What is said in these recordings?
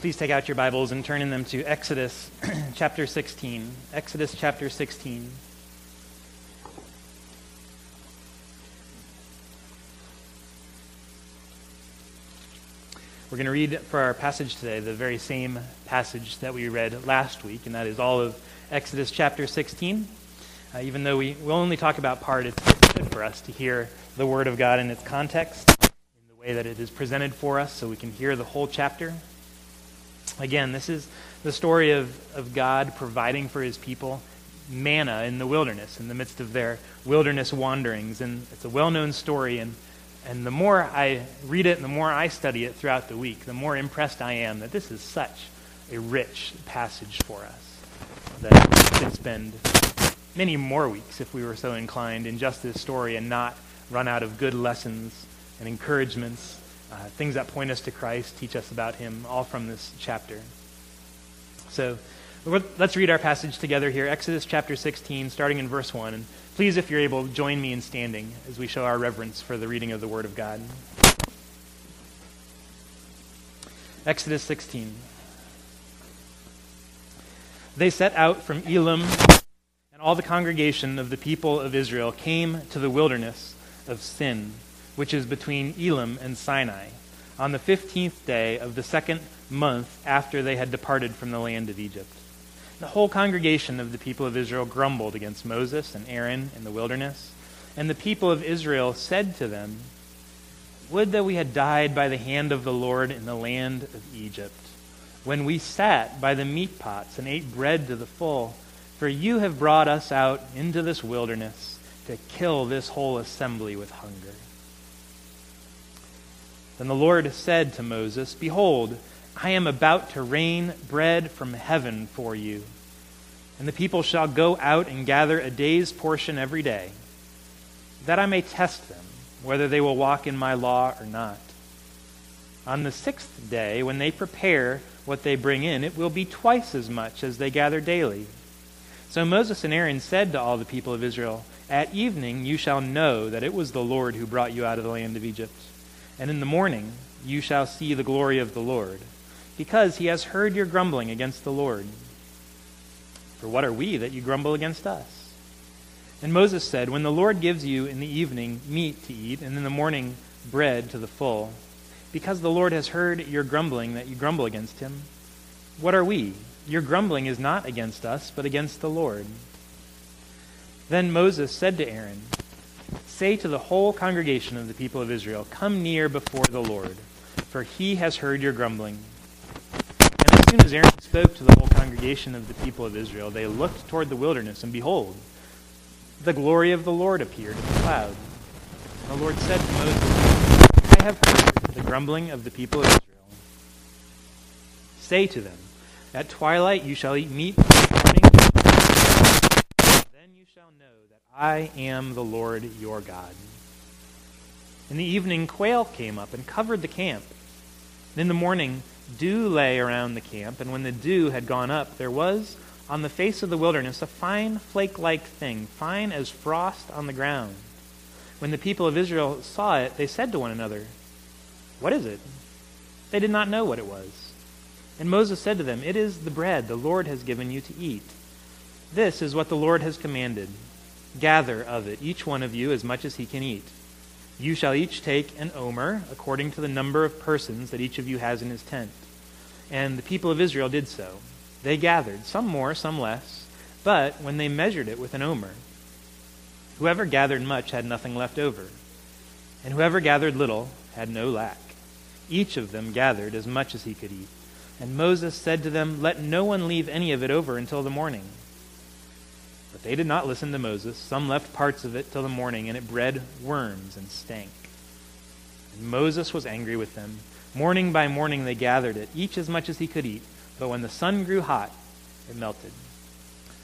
Please take out your Bibles and turn in them to Exodus chapter 16. Exodus chapter 16. We're going to read for our passage today the very same passage that we read last week, and that is all of Exodus chapter 16. Uh, even though we will only talk about part, it's good for us to hear the Word of God in its context, in the way that it is presented for us, so we can hear the whole chapter. Again, this is the story of, of God providing for his people manna in the wilderness, in the midst of their wilderness wanderings. And it's a well known story, and and the more I read it and the more I study it throughout the week, the more impressed I am that this is such a rich passage for us. That we could spend many more weeks, if we were so inclined, in just this story and not run out of good lessons and encouragements, uh, things that point us to Christ, teach us about Him, all from this chapter. So let's read our passage together here Exodus chapter 16, starting in verse 1. And Please, if you're able, join me in standing as we show our reverence for the reading of the Word of God. Exodus 16. They set out from Elim, and all the congregation of the people of Israel came to the wilderness of Sin, which is between Elim and Sinai, on the fifteenth day of the second month after they had departed from the land of Egypt. The whole congregation of the people of Israel grumbled against Moses and Aaron in the wilderness. And the people of Israel said to them, Would that we had died by the hand of the Lord in the land of Egypt, when we sat by the meat pots and ate bread to the full. For you have brought us out into this wilderness to kill this whole assembly with hunger. Then the Lord said to Moses, Behold, I am about to rain bread from heaven for you. And the people shall go out and gather a day's portion every day, that I may test them, whether they will walk in my law or not. On the sixth day, when they prepare what they bring in, it will be twice as much as they gather daily. So Moses and Aaron said to all the people of Israel, At evening you shall know that it was the Lord who brought you out of the land of Egypt. And in the morning you shall see the glory of the Lord because he has heard your grumbling against the Lord. For what are we that you grumble against us? And Moses said, When the Lord gives you in the evening meat to eat, and in the morning bread to the full, because the Lord has heard your grumbling that you grumble against him, what are we? Your grumbling is not against us, but against the Lord. Then Moses said to Aaron, Say to the whole congregation of the people of Israel, Come near before the Lord, for he has heard your grumbling And as soon as Aaron spoke to the whole congregation of the people of Israel, they looked toward the wilderness, and behold, the glory of the Lord appeared in the cloud. And the Lord said to Moses, I have heard the grumbling of the people of Israel. Say to them, At twilight you shall eat meat the morning. Then you shall know that I am the Lord your God. In the evening, quail came up and covered the camp. And in the morning, dew lay around the camp, and when the dew had gone up, there was on the face of the wilderness a fine flake like thing, fine as frost on the ground. When the people of Israel saw it, they said to one another, What is it? They did not know what it was. And Moses said to them, It is the bread the Lord has given you to eat. This is what the Lord has commanded. Gather of it, each one of you, as much as he can eat. You shall each take an omer, according to the number of persons that each of you has in his tent. And the people of Israel did so. They gathered, some more, some less, but when they measured it with an omer, whoever gathered much had nothing left over, and whoever gathered little had no lack. Each of them gathered as much as he could eat. And Moses said to them, Let no one leave any of it over until the morning. But they did not listen to Moses. Some left parts of it till the morning, and it bred worms and stank. And Moses was angry with them. Morning by morning they gathered it, each as much as he could eat. But when the sun grew hot, it melted.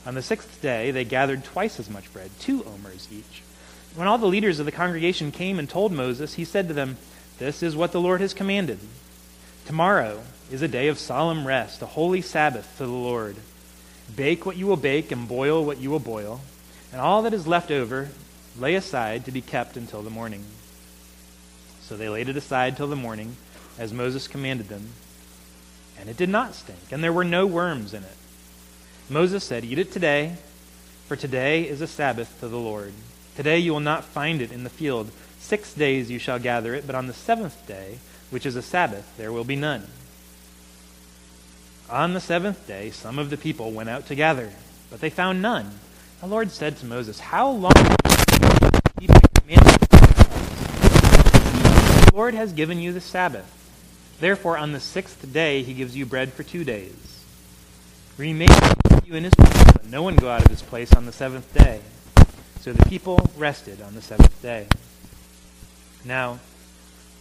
On the sixth day they gathered twice as much bread, two omers each. When all the leaders of the congregation came and told Moses, he said to them, This is what the Lord has commanded. Tomorrow is a day of solemn rest, a holy Sabbath to the Lord. Bake what you will bake and boil what you will boil, and all that is left over lay aside to be kept until the morning. So they laid it aside till the morning, as Moses commanded them. And it did not stink, and there were no worms in it. Moses said, Eat it today, for today is a Sabbath to the Lord. Today you will not find it in the field. Six days you shall gather it, but on the seventh day, which is a Sabbath, there will be none. On the seventh day, some of the people went out to gather, but they found none. The Lord said to Moses, How long keep the commandment? The Lord has given you the Sabbath. Therefore, on the sixth day, he gives you bread for two days. Remain you in his place, but no one go out of his place on the seventh day. So the people rested on the seventh day. Now,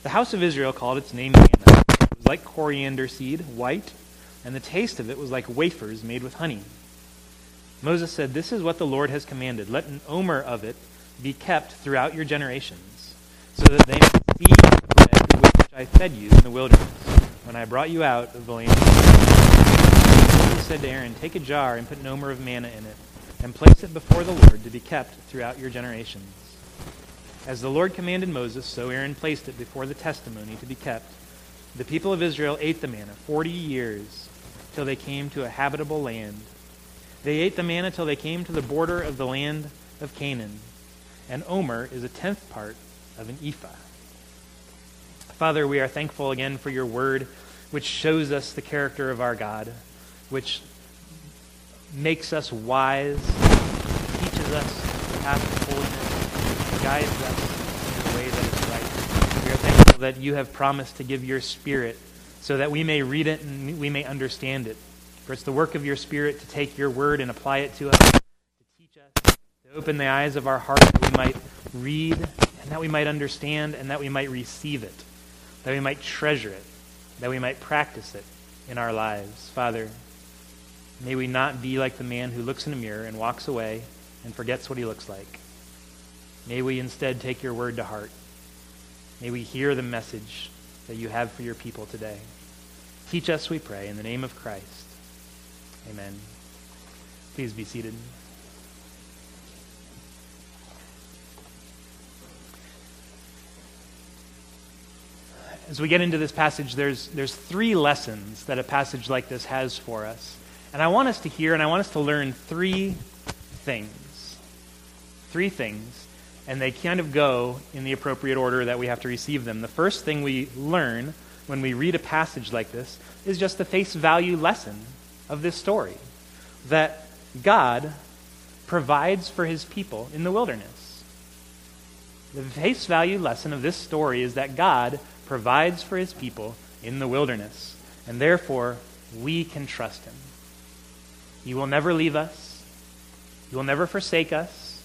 the house of Israel called its name manna. It was like coriander seed, white, and the taste of it was like wafers made with honey. Moses said, This is what the Lord has commanded. Let an omer of it be kept throughout your generations, so that they may see the bread with which I fed you in the wilderness, when I brought you out of the land Moses said to Aaron, Take a jar and put an omer of manna in it, and place it before the Lord to be kept throughout your generations. As the Lord commanded Moses, so Aaron placed it before the testimony to be kept. The people of Israel ate the manna forty years, till they came to a habitable land. They ate the manna till they came to the border of the land of Canaan. And Omer is a tenth part of an ephah. Father, we are thankful again for your word, which shows us the character of our God, which makes us wise, teaches us the path of holiness, guides us in the way that is right. We are thankful that you have promised to give your spirit so that we may read it and we may understand it. For it's the work of your spirit to take your word and apply it to us, to teach us, to open the eyes of our heart that we might read and that we might understand and that we might receive it, that we might treasure it, that we might practice it in our lives. Father, may we not be like the man who looks in a mirror and walks away and forgets what he looks like. May we instead take your word to heart. May we hear the message that you have for your people today. Teach us, we pray, in the name of Christ. Amen. Please be seated. As we get into this passage, there's, there's three lessons that a passage like this has for us. And I want us to hear and I want us to learn three things. Three things. And they kind of go in the appropriate order that we have to receive them. The first thing we learn when we read a passage like this is just the face value lesson of this story that God provides for his people in the wilderness. The face value lesson of this story is that God provides for his people in the wilderness, and therefore we can trust him. He will never leave us, he will never forsake us,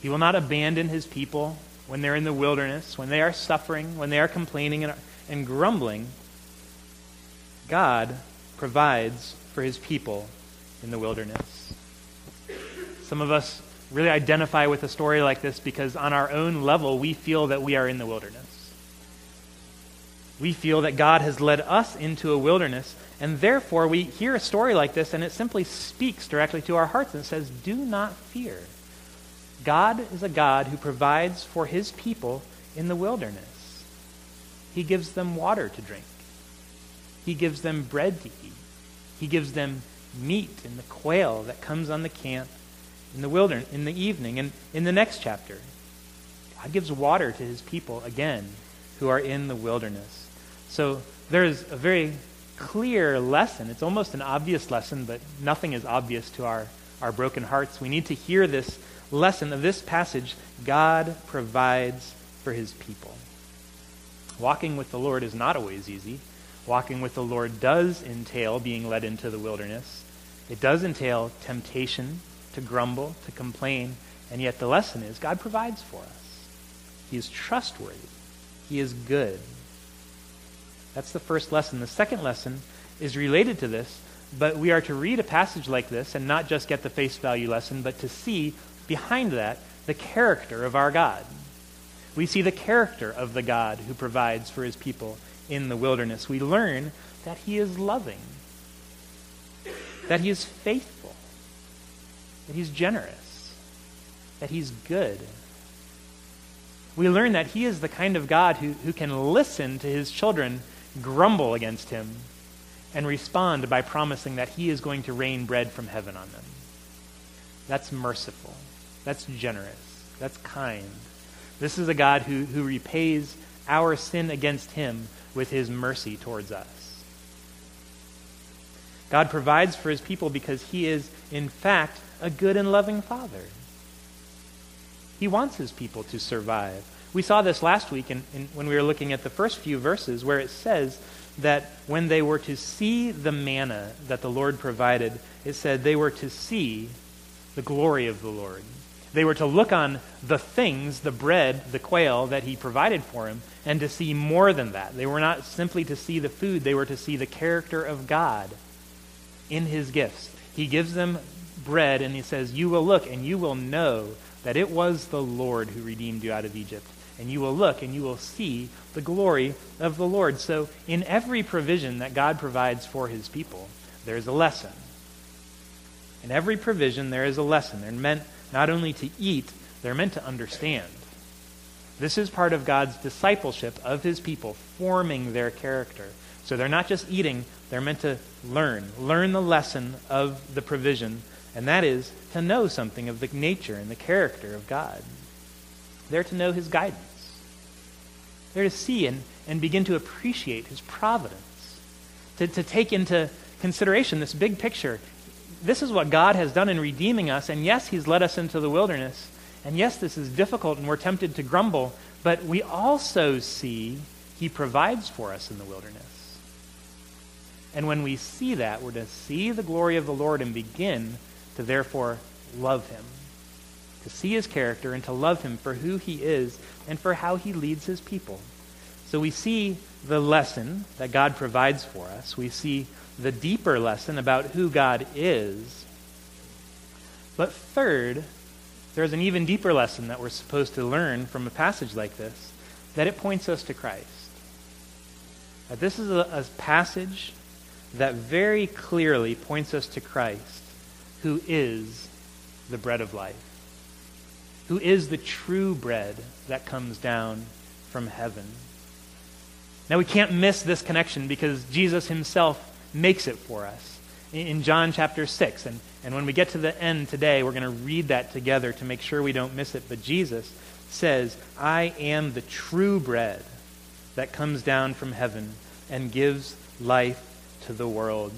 he will not abandon his people when they're in the wilderness, when they are suffering, when they are complaining and, and grumbling. God provides for his people in the wilderness. Some of us really identify with a story like this because, on our own level, we feel that we are in the wilderness. We feel that God has led us into a wilderness, and therefore we hear a story like this, and it simply speaks directly to our hearts and says, Do not fear. God is a God who provides for his people in the wilderness. He gives them water to drink, He gives them bread to eat, He gives them meat and the quail that comes on the camp in the wilderness in the evening. And in the next chapter, God gives water to his people again who are in the wilderness. So there's a very clear lesson. It's almost an obvious lesson, but nothing is obvious to our, our broken hearts. We need to hear this lesson of this passage God provides for his people. Walking with the Lord is not always easy. Walking with the Lord does entail being led into the wilderness. It does entail temptation to grumble, to complain, and yet the lesson is God provides for us. He is trustworthy. He is good. That's the first lesson. The second lesson is related to this, but we are to read a passage like this and not just get the face value lesson, but to see behind that the character of our God. We see the character of the God who provides for his people in the wilderness. We learn that he is loving, that he is faithful, that he's generous, that he's good. We learn that he is the kind of God who, who can listen to his children grumble against him and respond by promising that he is going to rain bread from heaven on them. That's merciful. That's generous. That's kind. This is a God who, who repays our sin against him with his mercy towards us. God provides for his people because he is, in fact, a good and loving father. He wants his people to survive. We saw this last week in, in, when we were looking at the first few verses where it says that when they were to see the manna that the Lord provided, it said they were to see the glory of the Lord. They were to look on the things, the bread, the quail that he provided for him, and to see more than that. They were not simply to see the food, they were to see the character of God in his gifts. He gives them bread and he says, You will look and you will know that it was the Lord who redeemed you out of Egypt. And you will look and you will see the glory of the Lord. So, in every provision that God provides for his people, there is a lesson. In every provision, there is a lesson. They're meant not only to eat, they're meant to understand. This is part of God's discipleship of his people, forming their character. So they're not just eating, they're meant to learn. Learn the lesson of the provision, and that is to know something of the nature and the character of God. They're to know his guidance. They're to see and, and begin to appreciate his providence, to, to take into consideration this big picture this is what God has done in redeeming us. And yes, He's led us into the wilderness. And yes, this is difficult and we're tempted to grumble. But we also see He provides for us in the wilderness. And when we see that, we're to see the glory of the Lord and begin to therefore love Him. To see His character and to love Him for who He is and for how He leads His people. So we see the lesson that God provides for us. We see the deeper lesson about who God is. But third, there's an even deeper lesson that we're supposed to learn from a passage like this that it points us to Christ. That this is a, a passage that very clearly points us to Christ, who is the bread of life, who is the true bread that comes down from heaven. Now, we can't miss this connection because Jesus himself makes it for us in John chapter 6. And, and when we get to the end today, we're going to read that together to make sure we don't miss it. But Jesus says, I am the true bread that comes down from heaven and gives life to the world.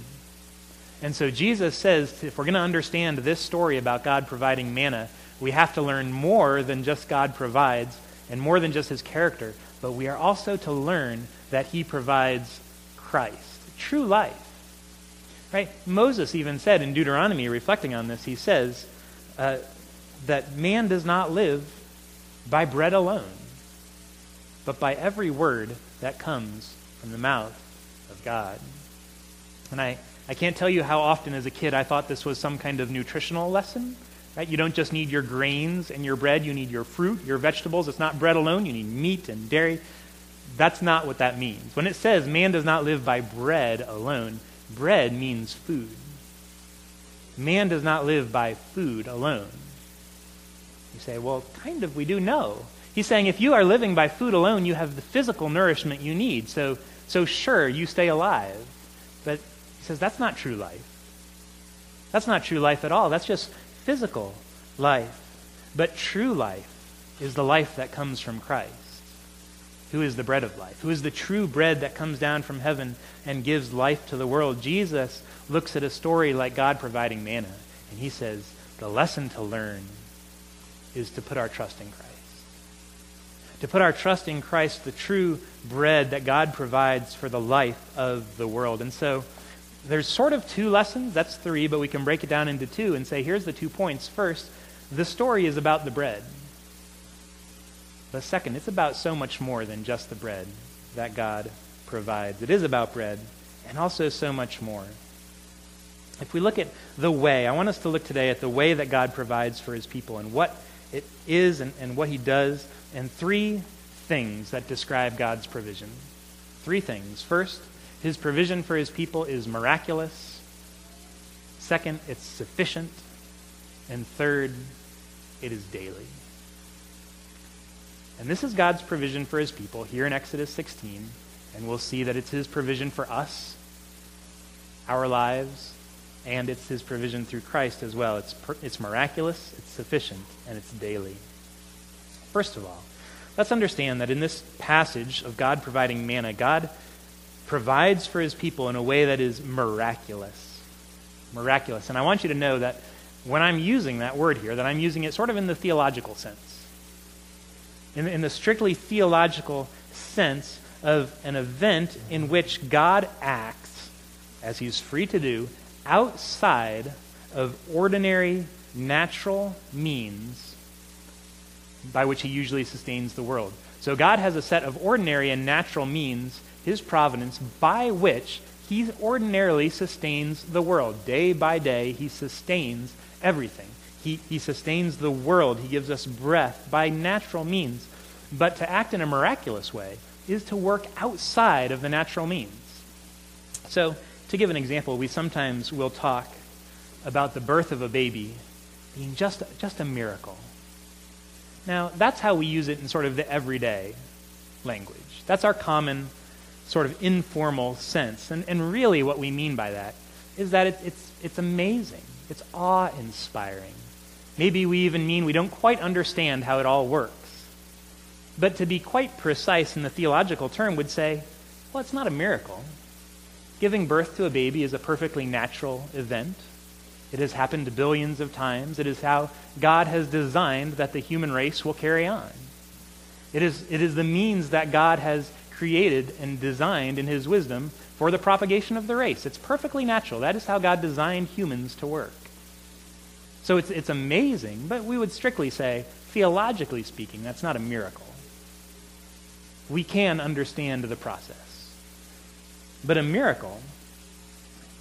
And so Jesus says, if we're going to understand this story about God providing manna, we have to learn more than just God provides and more than just his character, but we are also to learn that he provides Christ, true life. Right? Moses even said in Deuteronomy, reflecting on this, he says uh, that man does not live by bread alone, but by every word that comes from the mouth of God. And I, I can't tell you how often as a kid I thought this was some kind of nutritional lesson. Right? You don't just need your grains and your bread, you need your fruit, your vegetables. It's not bread alone, you need meat and dairy. That's not what that means. When it says man does not live by bread alone, bread means food. Man does not live by food alone. You say, well, kind of, we do know. He's saying if you are living by food alone, you have the physical nourishment you need. So, so sure, you stay alive. But he says that's not true life. That's not true life at all. That's just physical life. But true life is the life that comes from Christ who is the bread of life, who is the true bread that comes down from heaven and gives life to the world. Jesus looks at a story like God providing manna, and he says, the lesson to learn is to put our trust in Christ. To put our trust in Christ, the true bread that God provides for the life of the world. And so there's sort of two lessons. That's three, but we can break it down into two and say, here's the two points. First, the story is about the bread. But second, it's about so much more than just the bread that God provides. It is about bread and also so much more. If we look at the way, I want us to look today at the way that God provides for his people and what it is and, and what he does, and three things that describe God's provision. Three things. First, his provision for his people is miraculous. Second, it's sufficient. And third, it is daily. And this is God's provision for his people here in Exodus 16. And we'll see that it's his provision for us our lives, and it's his provision through Christ as well. It's, it's miraculous, it's sufficient, and it's daily. First of all, let's understand that in this passage of God providing manna, God provides for his people in a way that is miraculous. Miraculous. And I want you to know that when I'm using that word here, that I'm using it sort of in the theological sense. In, in the strictly theological sense of an event in which God acts, as he's free to do, outside of ordinary natural means by which he usually sustains the world. So God has a set of ordinary and natural means, his providence, by which he ordinarily sustains the world. Day by day, he sustains everything. He, he sustains the world. He gives us breath by natural means. But to act in a miraculous way is to work outside of the natural means. So, to give an example, we sometimes will talk about the birth of a baby being just, just a miracle. Now, that's how we use it in sort of the everyday language. That's our common sort of informal sense. And, and really, what we mean by that is that it, it's, it's amazing, it's awe inspiring. Maybe we even mean we don't quite understand how it all works. But to be quite precise in the theological term, would say, well, it's not a miracle. Giving birth to a baby is a perfectly natural event. It has happened billions of times. It is how God has designed that the human race will carry on. It is, it is the means that God has created and designed in his wisdom for the propagation of the race. It's perfectly natural. That is how God designed humans to work. So it's, it's amazing, but we would strictly say, theologically speaking, that's not a miracle. We can understand the process. But a miracle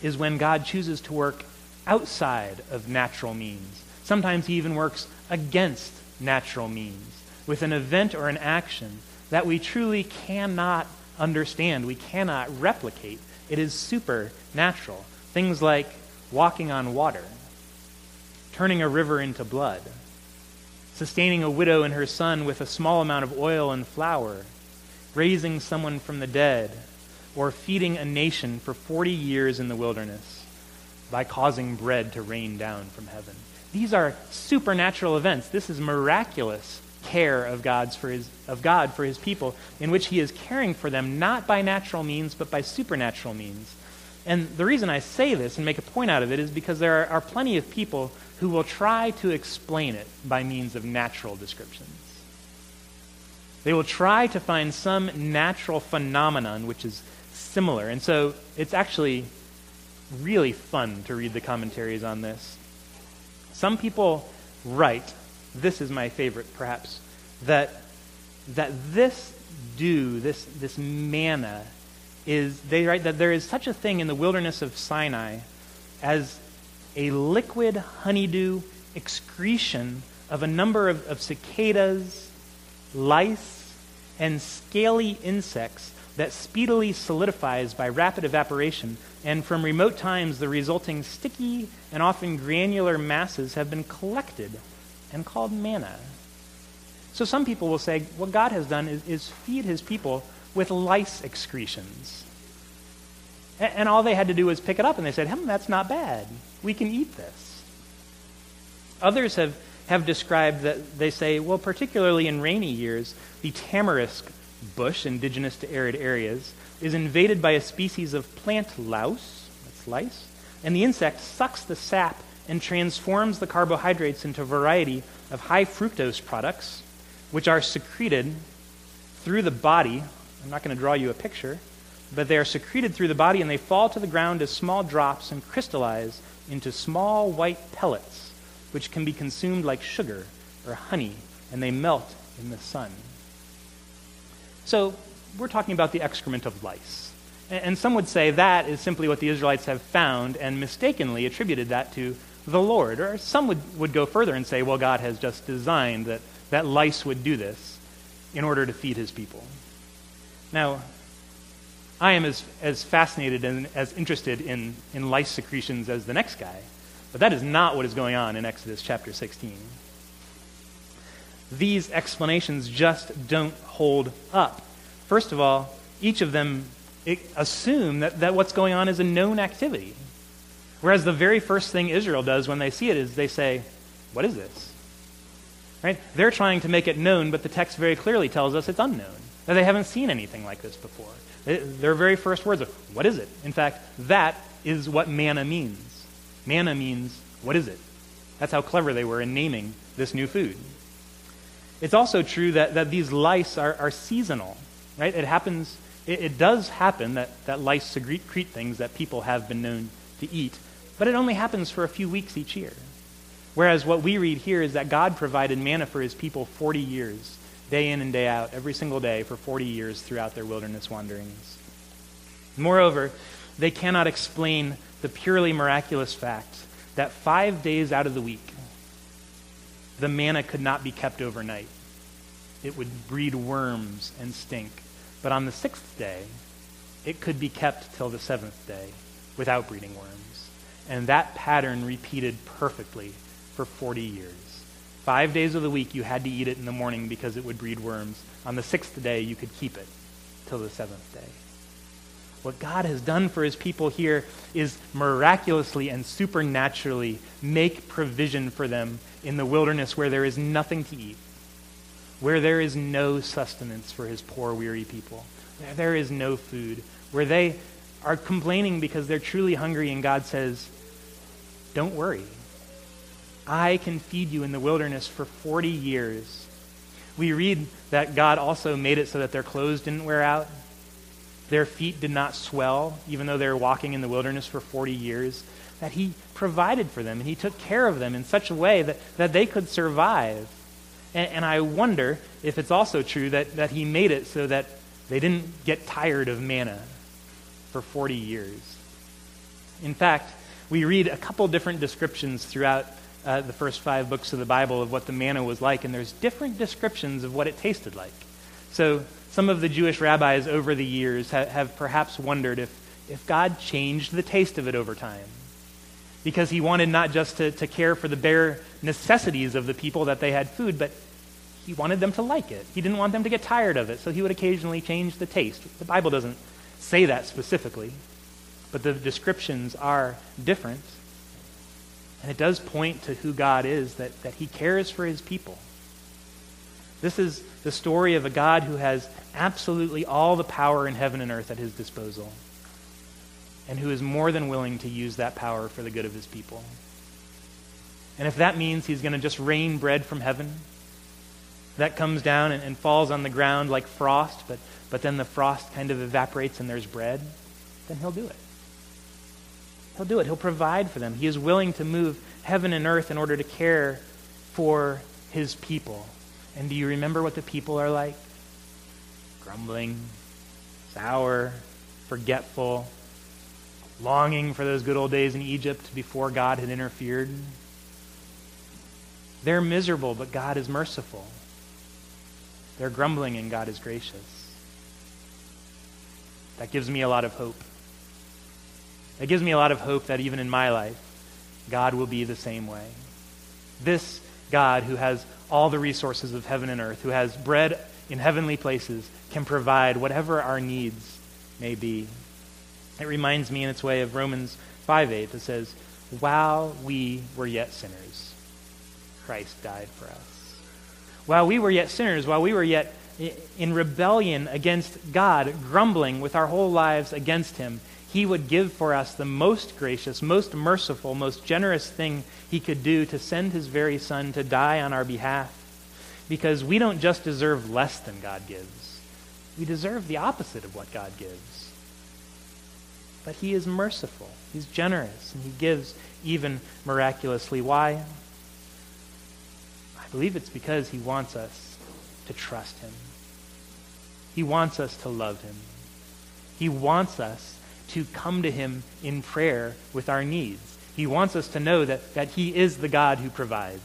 is when God chooses to work outside of natural means. Sometimes he even works against natural means with an event or an action that we truly cannot understand, we cannot replicate. It is supernatural. Things like walking on water, turning a river into blood, sustaining a widow and her son with a small amount of oil and flour, raising someone from the dead, or feeding a nation for 40 years in the wilderness by causing bread to rain down from heaven. These are supernatural events. This is miraculous care of God's for his of God for his people in which he is caring for them not by natural means but by supernatural means. And the reason I say this and make a point out of it is because there are, are plenty of people who will try to explain it by means of natural descriptions. They will try to find some natural phenomenon which is similar. And so it's actually really fun to read the commentaries on this. Some people write, this is my favorite perhaps, that, that this dew, this, this manna, is, they write that there is such a thing in the wilderness of Sinai as a liquid honeydew excretion of a number of, of cicadas, lice, and scaly insects that speedily solidifies by rapid evaporation, and from remote times the resulting sticky and often granular masses have been collected and called manna. So some people will say what God has done is, is feed his people with lice excretions. And, all they had to do was pick it up, and they said, hmm, that's not bad. We can eat this. Others have, have described that they say, well, particularly in rainy years, the tamarisk bush, indigenous to arid areas, is invaded by a species of plant louse, that's lice, and the insect sucks the sap and transforms the carbohydrates into a variety of high fructose products, which are secreted through the body. I'm not going to draw you a picture, but they are secreted through the body and they fall to the ground as small drops and crystallize into small white pellets, which can be consumed like sugar or honey, and they melt in the sun. So we're talking about the excrement of lice. And some would say that is simply what the Israelites have found and mistakenly attributed that to the Lord. Or some would, would go further and say, well, God has just designed that, that lice would do this in order to feed his people. Now, I am as, as fascinated and as interested in, in lice secretions as the next guy, but that is not what is going on in Exodus chapter 16 these explanations just don't hold up. First of all, each of them assume that, that what's going on is a known activity. Whereas the very first thing Israel does when they see it is they say, What is this? Right? They're trying to make it known, but the text very clearly tells us it's unknown. That they haven't seen anything like this before. Their very first words are, What is it? In fact, that is what manna means. Manna means, What is it? That's how clever they were in naming this new food. It's also true that, that these lice are, are seasonal, right? It happens, it, it does happen that, that lice secrete things that people have been known to eat, but it only happens for a few weeks each year. Whereas what we read here is that God provided manna for his people 40 years, day in and day out, every single day for 40 years throughout their wilderness wanderings. Moreover, they cannot explain the purely miraculous fact that five days out of the week, the manna could not be kept overnight. It would breed worms and stink. But on the sixth day, it could be kept till the seventh day without breeding worms. And that pattern repeated perfectly for 40 years. Five days of the week, you had to eat it in the morning because it would breed worms. On the sixth day, you could keep it till the seventh day. What God has done for his people here is miraculously and supernaturally make provision for them in the wilderness where there is nothing to eat, where there is no sustenance for his poor, weary people, where there is no food, where they are complaining because they're truly hungry, and God says, Don't worry. I can feed you in the wilderness for 40 years. We read that God also made it so that their clothes didn't wear out. Their feet did not swell, even though they were walking in the wilderness for 40 years. That He provided for them and He took care of them in such a way that, that they could survive. And, and I wonder if it's also true that, that He made it so that they didn't get tired of manna for 40 years. In fact, we read a couple different descriptions throughout uh, the first five books of the Bible of what the manna was like, and there's different descriptions of what it tasted like. So some of the Jewish rabbis over the years ha- have perhaps wondered if, if God changed the taste of it over time. Because he wanted not just to, to care for the bare necessities of the people that they had food, but he wanted them to like it. He didn't want them to get tired of it, so he would occasionally change the taste. The Bible doesn't say that specifically, but the descriptions are different. And it does point to who God is, that, that he cares for his people. This is the story of a God who has absolutely all the power in heaven and earth at his disposal, and who is more than willing to use that power for the good of his people. And if that means he's going to just rain bread from heaven, that comes down and, and, falls on the ground like frost, but, but then the frost kind of evaporates and there's bread, then he'll do it. He'll do it. He'll provide for them. He is willing to move heaven and earth in order to care for his people. And do you remember what the people are like? Grumbling, sour, forgetful, longing for those good old days in Egypt before God had interfered. They're miserable, but God is merciful. They're grumbling, and God is gracious. That gives me a lot of hope. It gives me a lot of hope that even in my life, God will be the same way. This God who has all the resources of heaven and earth, who has bread in heavenly places, can provide whatever our needs may be. It reminds me in its way of Romans 5 8 that says, While we were yet sinners, Christ died for us. While we were yet sinners, while we were yet in rebellion against God, grumbling with our whole lives against Him, he would give for us the most gracious, most merciful, most generous thing he could do to send his very son to die on our behalf. Because we don't just deserve less than God gives, we deserve the opposite of what God gives. But he is merciful, he's generous, and he gives even miraculously. Why? I believe it's because he wants us to trust him. He wants us to love him. He wants us to come to him in prayer with our needs. He wants us to know that, that he is the God who provides.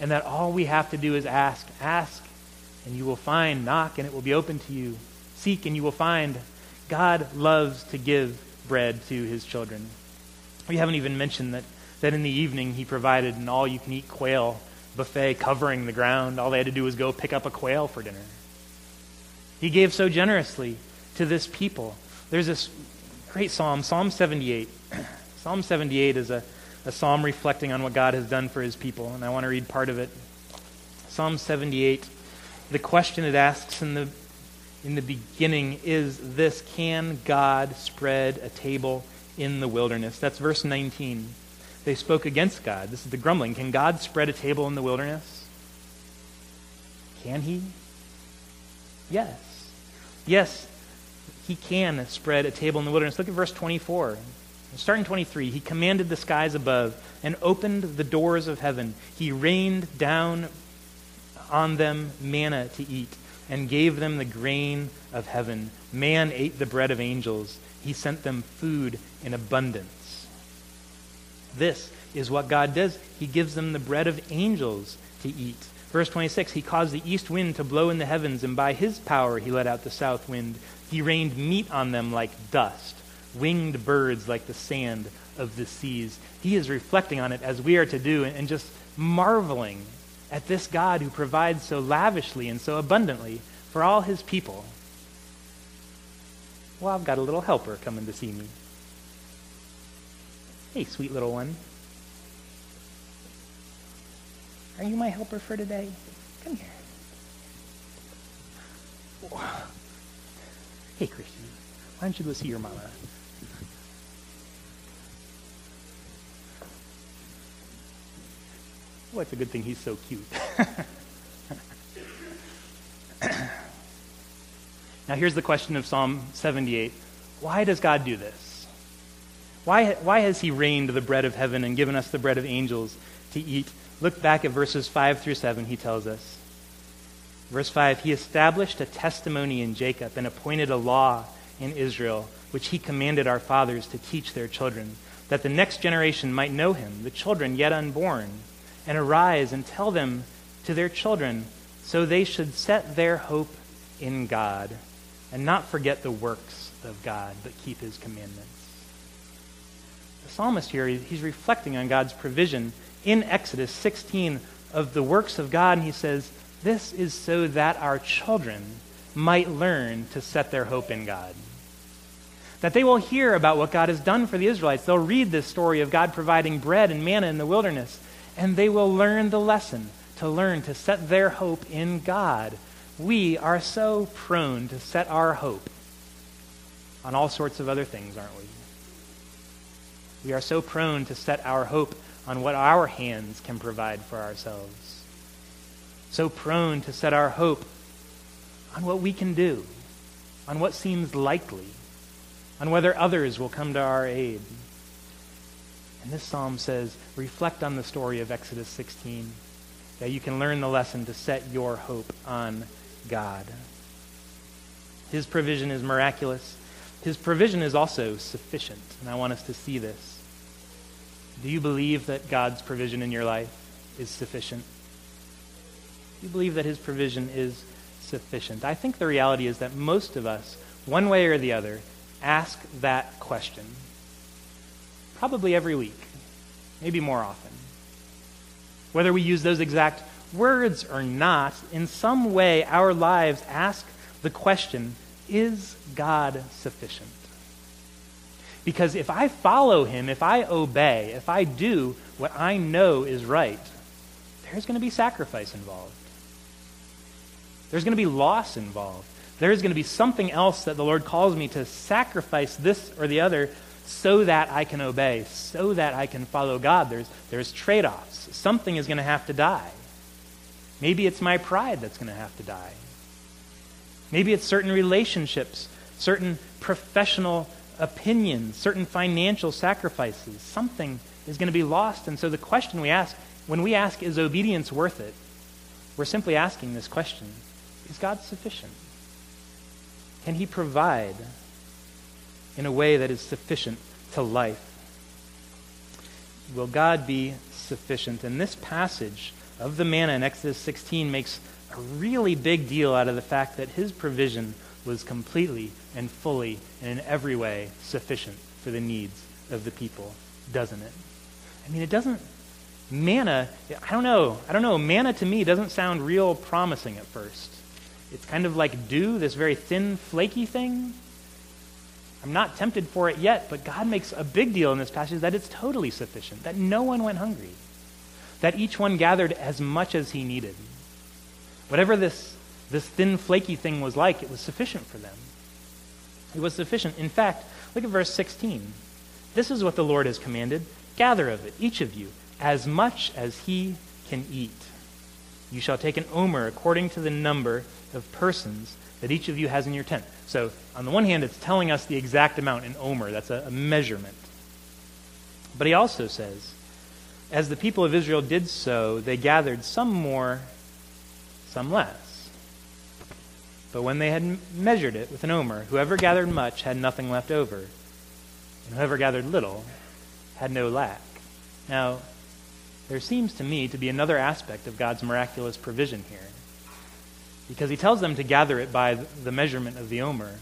And that all we have to do is ask. Ask, and you will find. Knock, and it will be open to you. Seek, and you will find. God loves to give bread to his children. We haven't even mentioned that, that in the evening he provided an all you can eat quail buffet covering the ground. All they had to do was go pick up a quail for dinner. He gave so generously to this people There's this great psalm, Psalm 78. psalm 78 is a, a psalm reflecting on what God has done for his people, and I want to read part of it. Psalm 78, the question it asks in the, in the beginning is this Can God spread a table in the wilderness? That's verse 19. They spoke against God. This is the grumbling. Can God spread a table in the wilderness? Can he? Yes. Yes, he can spread a table in the wilderness. Look at verse 24. Starting 23, he commanded the skies above and opened the doors of heaven. He rained down on them manna to eat and gave them the grain of heaven. Man ate the bread of angels. He sent them food in abundance. This is what God does. He gives them the bread of angels to eat. Verse 26 He caused the east wind to blow in the heavens, and by his power he let out the south wind. He rained meat on them like dust, winged birds like the sand of the seas. He is reflecting on it as we are to do and just marveling at this God who provides so lavishly and so abundantly for all his people. Well, I've got a little helper coming to see me. Hey, sweet little one. Are you my helper for today? Come here. Hey, Christian, why don't you go see your mama? Oh, well, it's a good thing he's so cute. now, here's the question of Psalm 78 Why does God do this? Why, why has he rained the bread of heaven and given us the bread of angels to eat? Look back at verses 5 through 7, he tells us. Verse 5 He established a testimony in Jacob and appointed a law in Israel, which he commanded our fathers to teach their children, that the next generation might know him, the children yet unborn and arise and tell them to their children, so they should set their hope in God and not forget the works of God, but keep his commandments. The psalmist here, he's reflecting on God's provision in Exodus 16 of the works of God, and he says, This is so that our children might learn to set their hope in God. That they will hear about what God has done for the Israelites. They'll read this story of God providing bread and manna in the wilderness and they will learn the lesson to learn to set their hope in God. We are so prone to set our hope on all sorts of other things, aren't we? We are so prone to set our hope on what our hands can provide for ourselves. So prone to set our hope on what we can do, on what seems likely, on whether others will come to our aid. And this psalm says, reflect on the story of Exodus 16, that you can learn the lesson to set your hope on God. His provision is miraculous. His provision is also sufficient, and I want us to see this. Do you believe that God's provision in your life is sufficient? You believe that his provision is sufficient? I think the reality is that most of us, one way or the other, ask that question. Probably every week, maybe more often. Whether we use those exact words or not, in some way our lives ask the question Is God sufficient? Because if I follow him, if I obey, if I do what I know is right, there's going to be sacrifice involved. There's going to be loss involved. There's going to be something else that the Lord calls me to sacrifice this or the other so that I can obey, so that I can follow God. There's, there's trade offs. Something is going to have to die. Maybe it's my pride that's going to have to die. Maybe it's certain relationships, certain professional opinions, certain financial sacrifices. Something is going to be lost. And so the question we ask, when we ask, is obedience worth it? We're simply asking this question Is God sufficient? Can He provide in a way that is sufficient to life. Will God be sufficient? And this passage of the manna in Exodus 16 makes a really big deal out of the fact that his provision was completely and fully and in every way sufficient for the needs of the people, doesn't it? I mean, it doesn't. Manna, I don't know. I don't know. Manna to me doesn't sound real promising at first. It's kind of like dew, this very thin, flaky thing. I'm not tempted for it yet, but God makes a big deal in this passage that it's totally sufficient, that no one went hungry, that each one gathered as much as he needed. Whatever this, this thin, flaky thing was like, it was sufficient for them. It was sufficient. In fact, look at verse 16. This is what the Lord has commanded gather of it, each of you, as much as he can eat. You shall take an omer according to the number of persons that each of you has in your tent. So, on the one hand, it's telling us the exact amount in omer. That's a, a measurement. But he also says, as the people of Israel did so, they gathered some more, some less. But when they had measured it with an omer, whoever gathered much had nothing left over, and whoever gathered little had no lack. Now, there seems to me to be another aspect of God's miraculous provision here because he tells them to gather it by the measurement of the omer.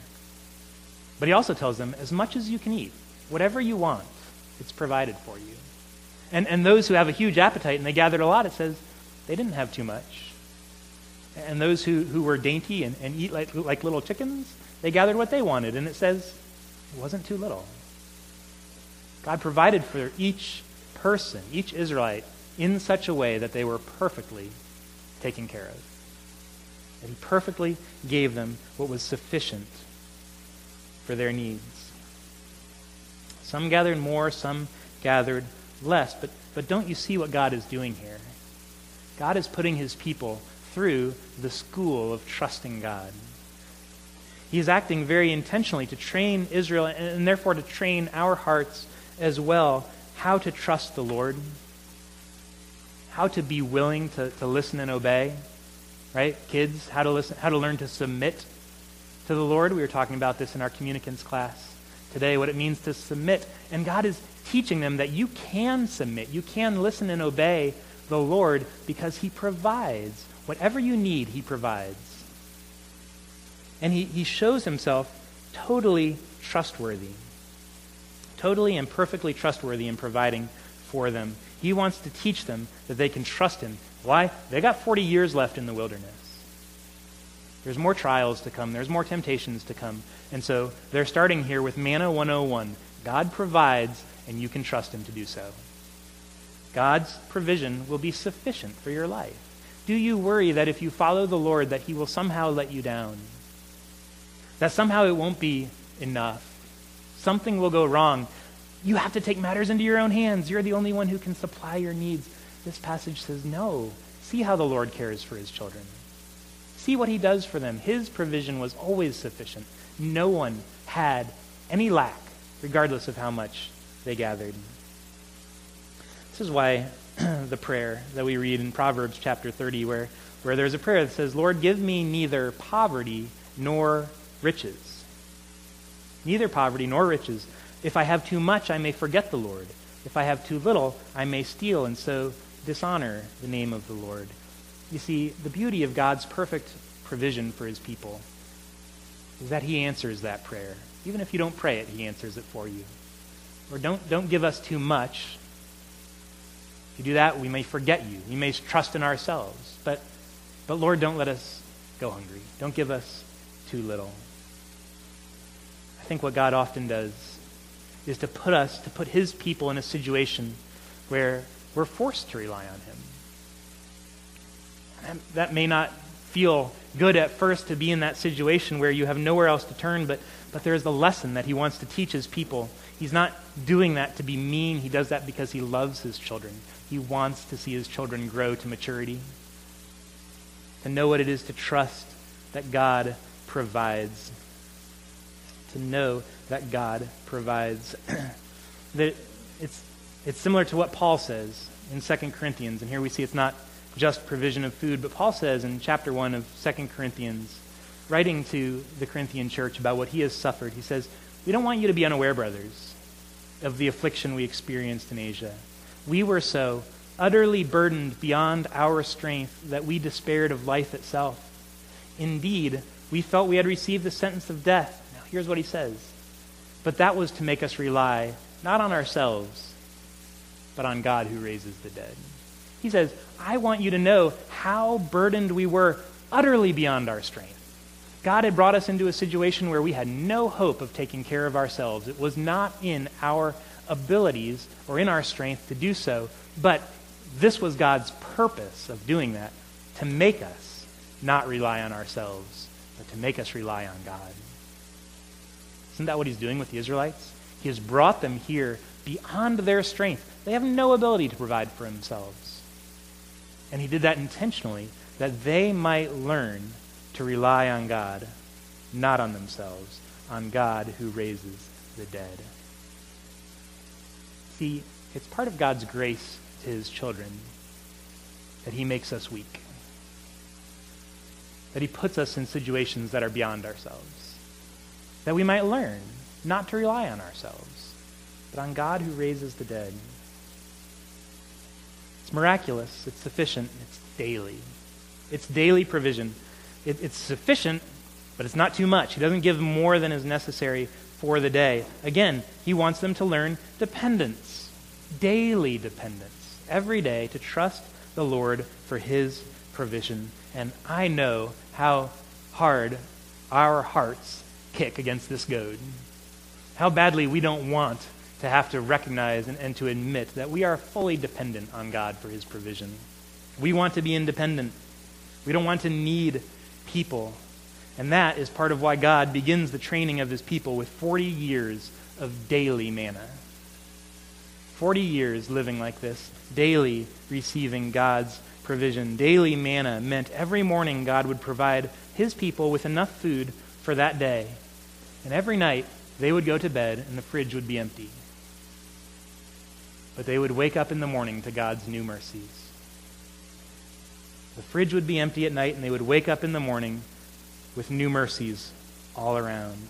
But he also tells them, as much as you can eat, whatever you want, it's provided for you. And, and those who have a huge appetite and they gathered a lot, it says they didn't have too much. And those who, who were dainty and, and eat like, like little chickens, they gathered what they wanted. And it says it wasn't too little. God provided for each person, each Israelite, in such a way that they were perfectly taken care of that he perfectly gave them what was sufficient for their needs. Some gathered more, some gathered less, but, but don't you see what God is doing here? God is putting his people through the school of trusting God. He is acting very intentionally to train Israel and, and therefore to train our hearts as well how to trust the Lord, how to be willing to, to listen and obey right? Kids, how to listen, how to learn to submit to the Lord. We were talking about this in our communicants class today, what it means to submit. And God is teaching them that you can submit, you can listen and obey the Lord because He provides. Whatever you need, He provides. And He, he shows Himself totally trustworthy, totally and perfectly trustworthy in providing for them. He wants to teach them that they can trust Him why? They got 40 years left in the wilderness. There's more trials to come, there's more temptations to come. And so they're starting here with Manna 101. God provides, and you can trust Him to do so. God's provision will be sufficient for your life. Do you worry that if you follow the Lord that he will somehow let you down? That somehow it won't be enough? Something will go wrong. You have to take matters into your own hands. You're the only one who can supply your needs. This passage says, no. See how the Lord cares for his children. See what he does for them. His provision was always sufficient. No one had any lack, regardless of how much they gathered. This is why the prayer that we read in Proverbs chapter 30, where, where there's a prayer that says, Lord, give me neither poverty nor riches. Neither poverty nor riches. If I have too much, I may forget the Lord. If I have too little, I may steal and so dishonor the name of the Lord. You see, the beauty of God's perfect provision for his people is that he answers that prayer. Even if you don't pray it, he answers it for you. Or don't, don't give us too much. If you do that, we may forget you. We may trust in ourselves. But, but Lord, don't let us go hungry. Don't give us too little. I think what God often does is to put us, to put his people in a situation where we're forced to rely on Him. And that may not feel good at first to be in that situation where you have nowhere else to turn, but, but there is a lesson that He wants to teach His people. He's not doing that to be mean, He does that because He loves His children. He wants to see His children grow to maturity, to know what it is to trust that God provides. To know that God provides. that it's it's similar to what Paul says in 2 Corinthians. And here we see it's not just provision of food, but Paul says in chapter 1 of 2 Corinthians, writing to the Corinthian church about what he has suffered, he says, We don't want you to be unaware, brothers, of the affliction we experienced in Asia. We were so utterly burdened beyond our strength that we despaired of life itself. Indeed, we felt we had received the sentence of death. Now, here's what he says. But that was to make us rely not on ourselves but on God who raises the dead. He says, I want you to know how burdened we were utterly beyond our strength. God had brought us into a situation where we had no hope of taking care of ourselves. It was not in our abilities or in our strength to do so, but this was God's purpose of doing that to make us not rely on ourselves, but to make us rely on God. Isn't that what he's doing with the Israelites? He has brought them here beyond their strength. They have no ability to provide for themselves. And he did that intentionally that they might learn to rely on God, not on themselves, on God who raises the dead. See, it's part of God's grace to his children that he makes us weak, that he puts us in situations that are beyond ourselves, that we might learn not to rely on ourselves, but on God who raises the dead. It's miraculous, it's sufficient, it's daily. It's daily provision. It, it's sufficient, but it's not too much. He doesn't give more than is necessary for the day. Again, he wants them to learn dependence, daily dependence, every day to trust the Lord for his provision. And I know how hard our hearts kick against this goad. How badly we don't want to have to recognize and, and to admit that we are fully dependent on God for his provision. We want to be independent. We don't want to need people. And that is part of why God begins the training of his people with 40 years of daily manna. 40 years living like this, daily receiving God's provision. Daily manna meant every morning God would provide his people with enough food for that day. And every night they would go to bed and the fridge would be empty. But they would wake up in the morning to God's new mercies. The fridge would be empty at night, and they would wake up in the morning with new mercies all around.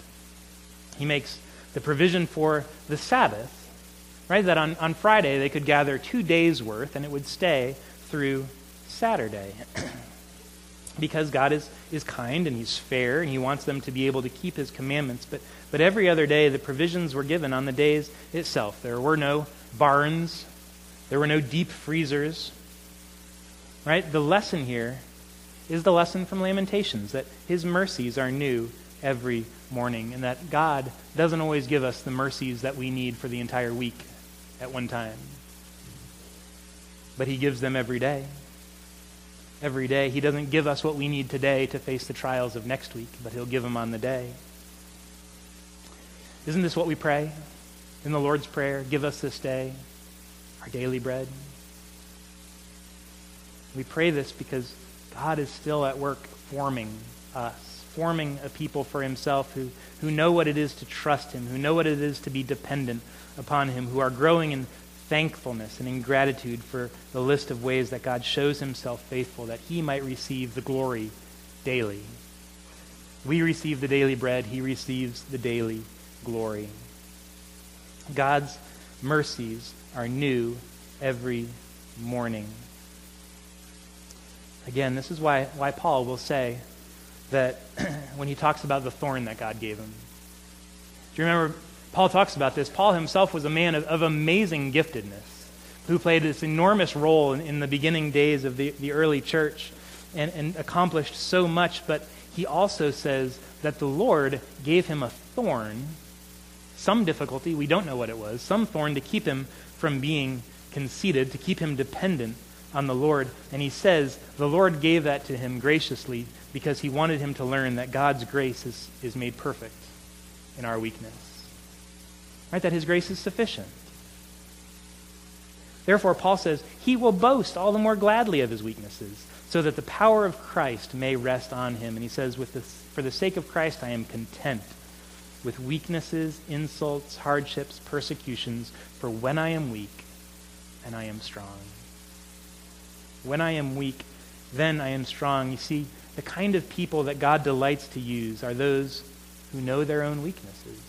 He makes the provision for the Sabbath, right? That on, on Friday they could gather two days' worth, and it would stay through Saturday. because God is, is kind and He's fair, and He wants them to be able to keep His commandments. But, but every other day, the provisions were given on the days itself. There were no barns, there were no deep freezers. Right? The lesson here is the lesson from Lamentations that his mercies are new every morning and that God doesn't always give us the mercies that we need for the entire week at one time. But he gives them every day. Every day. He doesn't give us what we need today to face the trials of next week, but he'll give them on the day. Isn't this what we pray in the Lord's Prayer? Give us this day our daily bread. We pray this because God is still at work forming us, forming a people for himself who, who know what it is to trust him, who know what it is to be dependent upon him, who are growing in thankfulness and in gratitude for the list of ways that God shows himself faithful, that he might receive the glory daily. We receive the daily bread, he receives the daily glory. God's mercies are new every morning. Again, this is why, why Paul will say that when he talks about the thorn that God gave him. Do you remember? Paul talks about this. Paul himself was a man of, of amazing giftedness who played this enormous role in, in the beginning days of the, the early church and, and accomplished so much, but he also says that the Lord gave him a thorn, some difficulty, we don't know what it was, some thorn to keep him from being conceited, to keep him dependent on the Lord. And he says the Lord gave that to him graciously because he wanted him to learn that God's grace is, is made perfect in our weakness. Right? That his grace is sufficient. Therefore, Paul says, he will boast all the more gladly of his weaknesses, so that the power of Christ may rest on him. And he says, with the, For the sake of Christ, I am content with weaknesses, insults, hardships, persecutions, for when I am weak, and I am strong. When I am weak, then I am strong. You see, the kind of people that God delights to use are those who know their own weaknesses,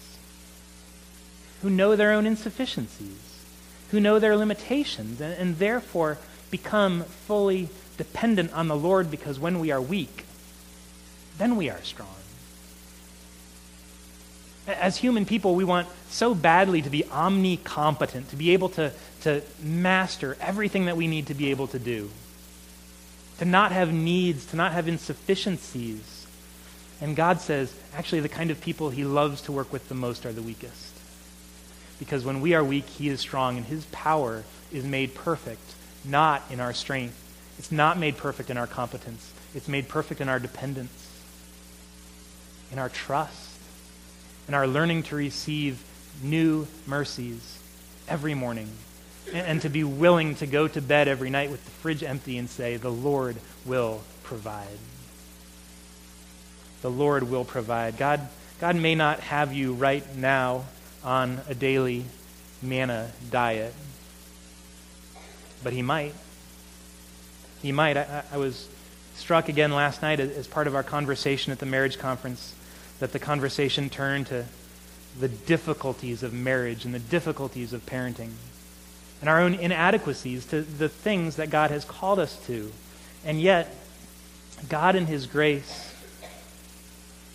who know their own insufficiencies, who know their limitations, and, and therefore become fully dependent on the Lord because when we are weak, then we are strong. As human people, we want so badly to be omnicompetent, to be able to, to master everything that we need to be able to do, to not have needs, to not have insufficiencies. And God says, actually, the kind of people he loves to work with the most are the weakest. Because when we are weak, he is strong, and his power is made perfect, not in our strength. It's not made perfect in our competence. It's made perfect in our dependence, in our trust, in our learning to receive new mercies every morning, and, and to be willing to go to bed every night with the fridge empty and say, The Lord will provide the Lord will provide. God, God may not have you right now on a daily manna diet, but He might. He might. I, I was struck again last night as part of our conversation at the marriage conference that the conversation turned to the difficulties of marriage and the difficulties of parenting and our own inadequacies to the things that God has called us to. And yet, God, in His grace,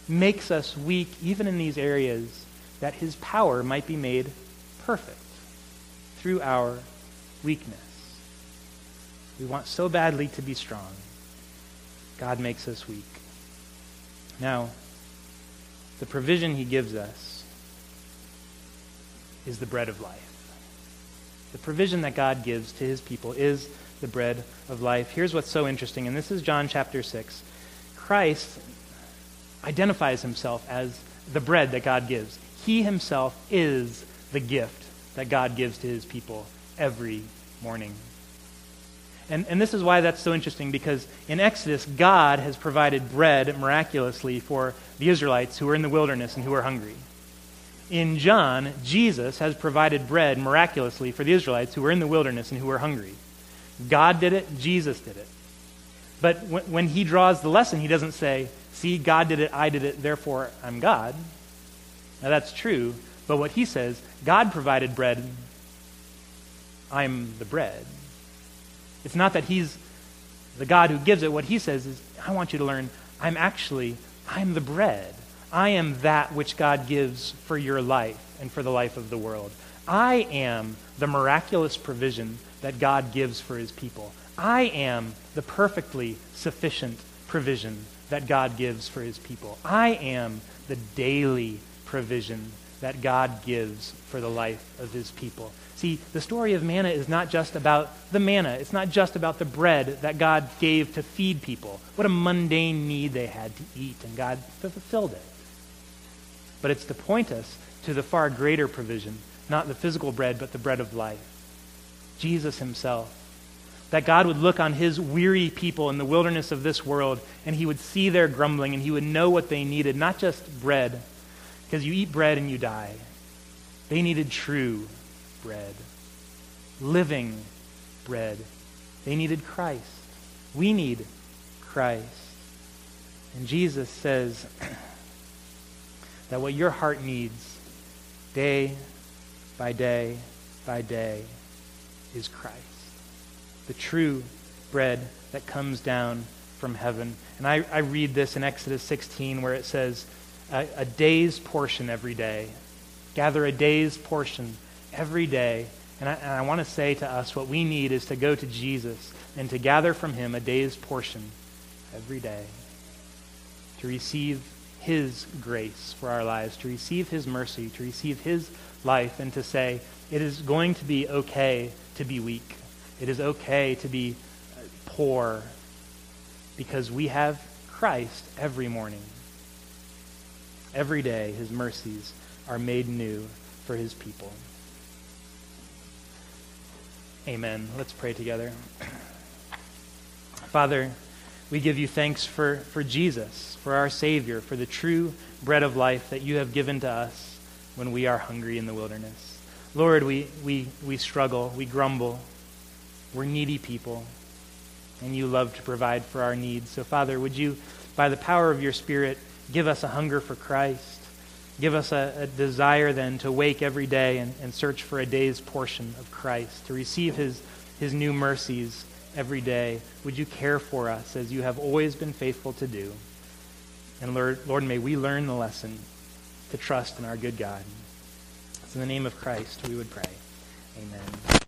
makes us weak even in these areas that his power might be made perfect through our weakness. We want so badly to be strong. God makes us weak. Now, the provision he gives us is the bread of life. The provision that God gives to his people is the bread of life. Here's what's so interesting, and this is John chapter 6. Christ identifies himself as the bread that God gives. He himself is the gift that God gives to his people every morning. And, and this is why that's so interesting because in Exodus, God has provided bread miraculously for the Israelites who are in the wilderness and who are hungry. In John, Jesus has provided bread miraculously for the Israelites who are in the wilderness and who are hungry. God did it, Jesus did it. But when, when he draws the lesson, he doesn't say, See, God did it, I did it, therefore I'm God. Now that's true, but what he says, God provided bread, I'm the bread. It's not that he's the God who gives it. What he says is, I want you to learn, I'm actually, I'm the bread. I am that which God gives for your life and for the life of the world. I am the miraculous provision that God gives for his people. I am the perfectly sufficient provision that God gives for his people. I am the daily provision that God gives for the life of his people. See, the story of manna is not just about the manna. It's not just about the bread that God gave to feed people. What a mundane need they had to eat, and God fulfilled it. But it's to point us to the far greater provision, not the physical bread, but the bread of life. Jesus himself that God would look on his weary people in the wilderness of this world and he would see their grumbling and he would know what they needed, not just bread, because you eat bread and you die. They needed true bread, living bread. They needed Christ. We need Christ. And Jesus says that what your heart needs day by day by day is Christ the true bread that comes down from heaven. And I, I read this in Exodus 16 where it says, a, a day's portion every day. Gather a day's portion every day. And I, and I want to say to us what we need is to go to Jesus and to gather from him a day's portion every day. To receive his grace for our lives, to receive his mercy, to receive his life, and to say, it is going to be okay to be weak. It is okay to be poor because we have Christ every morning. Every day, his mercies are made new for his people. Amen. Let's pray together. Father, we give you thanks for, for Jesus, for our Savior, for the true bread of life that you have given to us when we are hungry in the wilderness. Lord, we, we, we struggle, we grumble, we're needy people, and you love to provide for our needs. So, Father, would you, by the power of your Spirit, give us a hunger for Christ? Give us a, a desire then to wake every day and, and search for a day's portion of Christ, to receive his, his new mercies every day. Would you care for us as you have always been faithful to do? And Lord, Lord, may we learn the lesson to trust in our good God. It's in the name of Christ we would pray. Amen.